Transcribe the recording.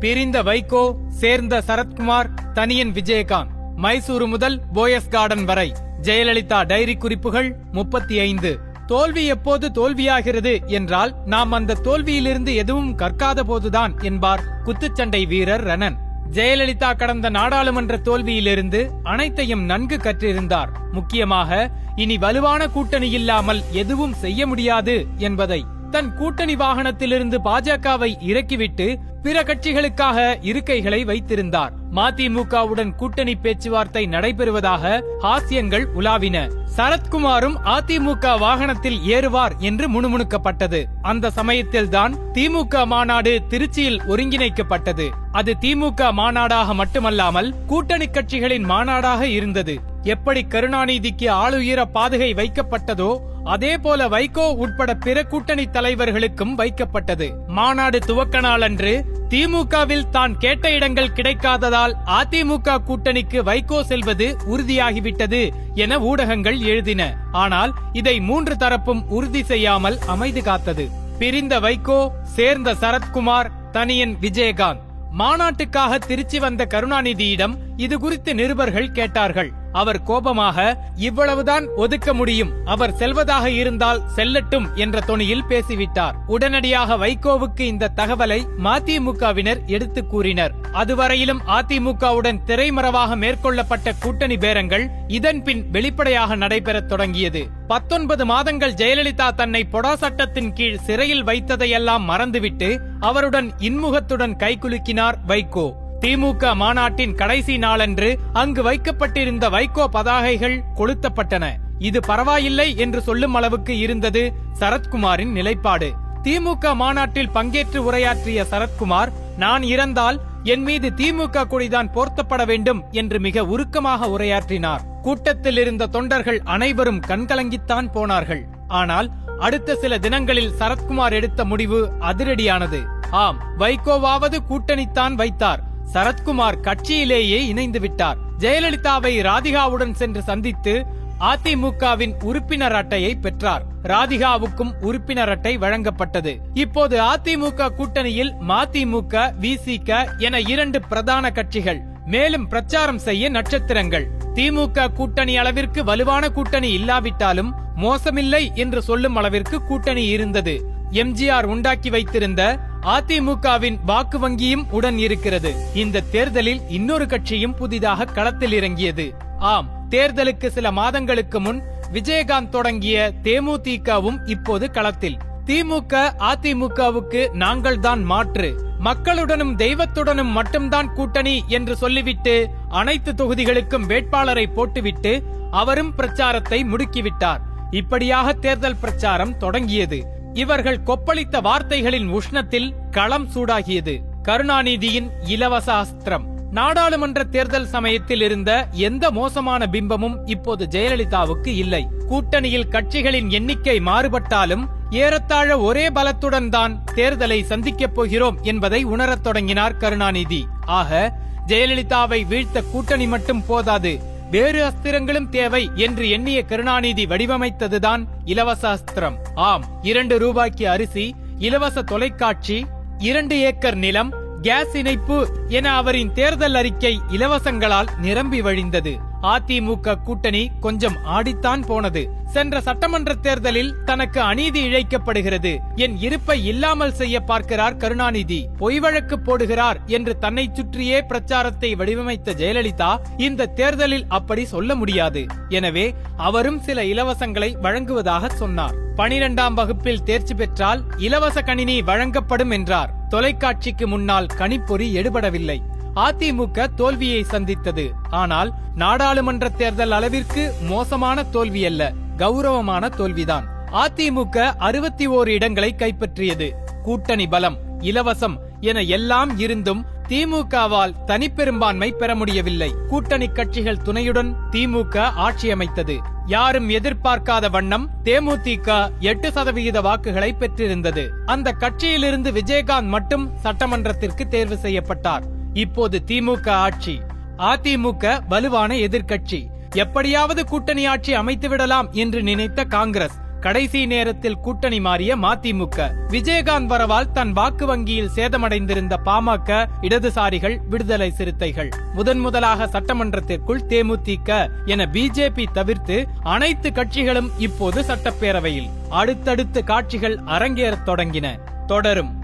பிரிந்த வைகோ சேர்ந்த சரத்குமார் தனியன் விஜயகாந்த். மைசூரு முதல் போயஸ் கார்டன் வரை ஜெயலலிதா டைரி குறிப்புகள் முப்பத்தி ஐந்து தோல்வி எப்போது தோல்வியாகிறது என்றால் நாம் அந்த தோல்வியிலிருந்து எதுவும் கற்காத போதுதான் என்பார் குத்துச்சண்டை வீரர் ரணன். ஜெயலலிதா கடந்த நாடாளுமன்ற தோல்வியிலிருந்து அனைத்தையும் நன்கு கற்றிருந்தார். முக்கியமாக இனி வலுவான கூட்டணி இல்லாமல் எதுவும் செய்ய முடியாது என்பதை தன் கூட்டணி வாகனத்திலிருந்து பாஜகவை இறக்கிவிட்டு பிற கட்சிகளுக்காக இருக்கைகளை வைத்திருந்தார். மதிமுகவுடன் கூட்டணி பேச்சுவார்த்தை நடைபெறுவதாக ஹாஸ்யங்கள் உலாவின. சரத்குமாரும் அதிமுக வாகனத்தில் ஏறுவார் என்று முணுமுணுக்கப்பட்டது. அந்த சமயத்தில்தான் திமுக மாநாடு திருச்சியில் ஒருங்கிணைக்கப்பட்டது. அது திமுக மாநாடாக மட்டுமல்லாமல் கூட்டணி கட்சிகளின் மாநாடாக இருந்தது. எப்படி கருணாநிதிக்கு ஆளுயர பாதுகை வைக்கப்பட்டதோ அதேபோல வைகோ உட்பட பிற கூட்டணி தலைவர்களுக்கும் வைக்கப்பட்டது. மாநாடு துவக்க நாளன்று திமுகவில் தான் கேட்ட இடங்கள் கிடைக்காததால் அதிமுக கூட்டணிக்கு வைகோ செல்வது உறுதியாகிவிட்டது என ஊடகங்கள் எழுதின. ஆனால் இதை மூன்று தரப்பும் உறுதி செய்யாமல் அமைதி காத்தது. பிரிந்த வைகோ சேர்ந்த சரத்குமார் தனியன் விஜயகாந்த். மாநாட்டுக்காக திருச்சி வந்த கருணாநிதியிடம் இது குறித்து நிருபர்கள் கேட்டார்கள். அவர் கோபமாக இவ்வளவுதான் ஒதுக்க முடியும். அவர் செல்வதாக இருந்தால் செல்லட்டும் என்ற தொனியில் பேசிவிட்டார். உடனடியாக வைகோவுக்கு இந்த தகவலை மதிமுகவினர் எடுத்து கூறினர். அதுவரையிலும் அதிமுகவுடன் திரைமறைவாக மேற்கொள்ளப்பட்ட கூட்டணி பேரங்கள் இதன் பின் வெளிப்படையாக நடைபெறத் தொடங்கியது. பத்தொன்பது மாதங்கள் ஜெயலலிதா தன்னை பொடா சட்டத்தின் கீழ் சிறையில் வைத்ததையெல்லாம் மறந்துவிட்டு அவருடன் இன்முகத்துடன் கைகுலுக்கினார் வைகோ. திமுக மாநாட்டின் கடைசி நாளன்று அங்கு வைக்கப்பட்டிருந்த வைகோ பதாகைகள் கொளுத்தப்பட்டன. இது பரவாயில்லை என்று சொல்லும் அளவுக்கு இருந்தது சரத்குமாரின் நிலைப்பாடு. திமுக மாநாட்டில் பங்கேற்று உரையாற்றிய சரத்குமார் நான் இறந்தால் என் மீது திமுக கொடிதான் போர்த்தப்பட வேண்டும் என்று மிக உருக்கமாக உரையாற்றினார். கூட்டத்தில் இருந்த தொண்டர்கள் அனைவரும் கண்கலங்கித்தான் போனார்கள். ஆனால் அடுத்த சில தினங்களில் சரத்குமார் எடுத்த முடிவு அதிரடியானது. ஆம் வைகோவாவது கூட்டணித்தான் வைத்தார். சரத்குமார் கட்சியிலேயே இணைந்து விட்டார் ஜெயலலிதாவை ராதிகாவுடன் சென்று சந்தித்து அதிமுகவின் உறுப்பினர் அட்டையை பெற்றார். ராதிகாவுக்கும் உறுப்பினர் அட்டை வழங்கப்பட்டது. இப்போது அதிமுக கூட்டணியில் மதிமுக விசிக என இரண்டு பிரதான கட்சிகள். மேலும் பிரச்சாரம் செய்ய நட்சத்திரங்கள். திமுக கூட்டணி அளவிற்கு வலுவான கூட்டணி இல்லாவிட்டாலும் மோசமில்லை என்று சொல்லும் அளவிற்கு கூட்டணி இருந்தது. எம்ஜிஆர் உண்டாக்கி வைத்திருந்த அதிமுகவின் வாக்கு வங்கியும் உடன் இருக்கிறது. இந்த தேர்தலில் இன்னொரு கட்சியும் புதிதாக களத்தில் இறங்கியது. ஆம் தேர்தலுக்கு சில மாதங்களுக்கு முன் விஜயகாந்த் தொடங்கிய தேமுதிகவும் இப்போது களத்தில். திமுக அதிமுகவுக்கு நாங்கள் தான் மாற்று. மக்களுடனும் தெய்வத்துடனும் மட்டும்தான் கூட்டணி என்று சொல்லிவிட்டு அனைத்து தொகுதிகளுக்கும் வேட்பாளரை போட்டுவிட்டு அவரும் பிரச்சாரத்தை முடுக்கிவிட்டார். இப்படியாக தேர்தல் பிரச்சாரம் தொடங்கியது. இவர்கள் கொப்பளித்த வார்த்தைகளின் உஷ்ணத்தில் களம் சூடாகியது. கருணாநிதியின் இலவச அஸ்திரம். நாடாளுமன்ற தேர்தல் சமயத்தில் இருந்த எந்த மோசமான பிம்பமும் இப்போது ஜெயலலிதாவுக்கு இல்லை. கூட்டணியில் கட்சிகளின் எண்ணிக்கை மாறுபட்டாலும் ஏறத்தாழ ஒரே பலத்துடன் தான் தேர்தலை சந்திக்கப் போகிறோம் என்பதை உணரத் தொடங்கினார் கருணாநிதி. ஆக ஜெயலலிதாவை வீழ்த்த கூட்டணி மட்டும் போதாது. வேறு அஸ்திரங்களும் தேவை என்று எண்ணிய கருணாநிதி வடிவமைத்ததுதான் இலவச அஸ்திரம் ஆம் இரண்டு ரூபாய்க்கு அரிசி இலவச தொலைக்காட்சி இரண்டு ஏக்கர் நிலம் கேஸ் இணைப்பு என அவரின் தேர்தல் அறிக்கை இலவசங்களால் நிரம்பி வழிந்தது. அதிமுக கூட்டணி கொஞ்சம் ஆடித்தான் போனது. சென்ற சட்டமன்ற தேர்தலில் தனக்கு அநீதி இழைக்கப்படுகிறது. என் இருப்பை இல்லாமல் செய்ய பார்க்கிறார் கருணாநிதி. பொய் வழக்கு போடுகிறார் என்று தன்னை சுற்றியே பிரச்சாரத்தை வடிவமைத்த ஜெயலலிதா இந்த தேர்தலில் அப்படி சொல்ல முடியாது. எனவே அவரும் சில இலவசங்களை வழங்குவதாக சொன்னார். பனிரெண்டாம் வகுப்பில் தேர்ச்சி பெற்றால் இலவச கணினி வழங்கப்படும் என்றார். தொலைக்காட்சிக்கு முன்னால் கணிப்பொறி எடுபடவில்லை. அதிமுக தோல்வியை சந்தித்தது. ஆனால் நாடாளுமன்ற தேர்தல் அளவிற்கு மோசமான தோல்வி அல்ல கௌரவமான தோல்விதான். அதிமுக அறுபத்தி ஓரு இடங்களை கைப்பற்றியது. கூட்டணி பலம் இலவசம் என எல்லாம் இருந்தும் திமுகவால் தனிப்பெரும்பான்மை பெற முடியவில்லை. கூட்டணி கட்சிகள் துணையுடன் திமுக ஆட்சி அமைத்தது. யாரும் எதிர்பார்க்காத வண்ணம் தேமுதிக எட்டு சதவிகித வாக்குகளை பெற்றிருந்தது. அந்த கட்சியிலிருந்து விஜயகாந்த் மட்டும் சட்டமன்றத்திற்கு தேர்வு செய்யப்பட்டார். இப்போது திமுக ஆட்சி. அதிமுக வலுவான எதிர்க்கட்சி. எப்படியாவது கூட்டணி ஆட்சி அமைத்து விடலாம் என்று நினைத்த காங்கிரஸ். கடைசி நேரத்தில் கூட்டணி மாறிய மதிமுக. விஜயகாந்த் வரவால் தன் வாக்கு வங்கியில் சேதமடைந்திருந்த பாமக இடதுசாரிகள் விடுதலை சிறுத்தைகள். முதன் முதலாக சட்டமன்றத்திற்குள் தேமுதிக என பிஜேபி தவிர்த்து அனைத்து கட்சிகளும் இப்போது சட்டப்பேரவையில். அடுத்தடுத்து காட்சிகள் அரங்கேறத் தொடங்கின. தொடரும்.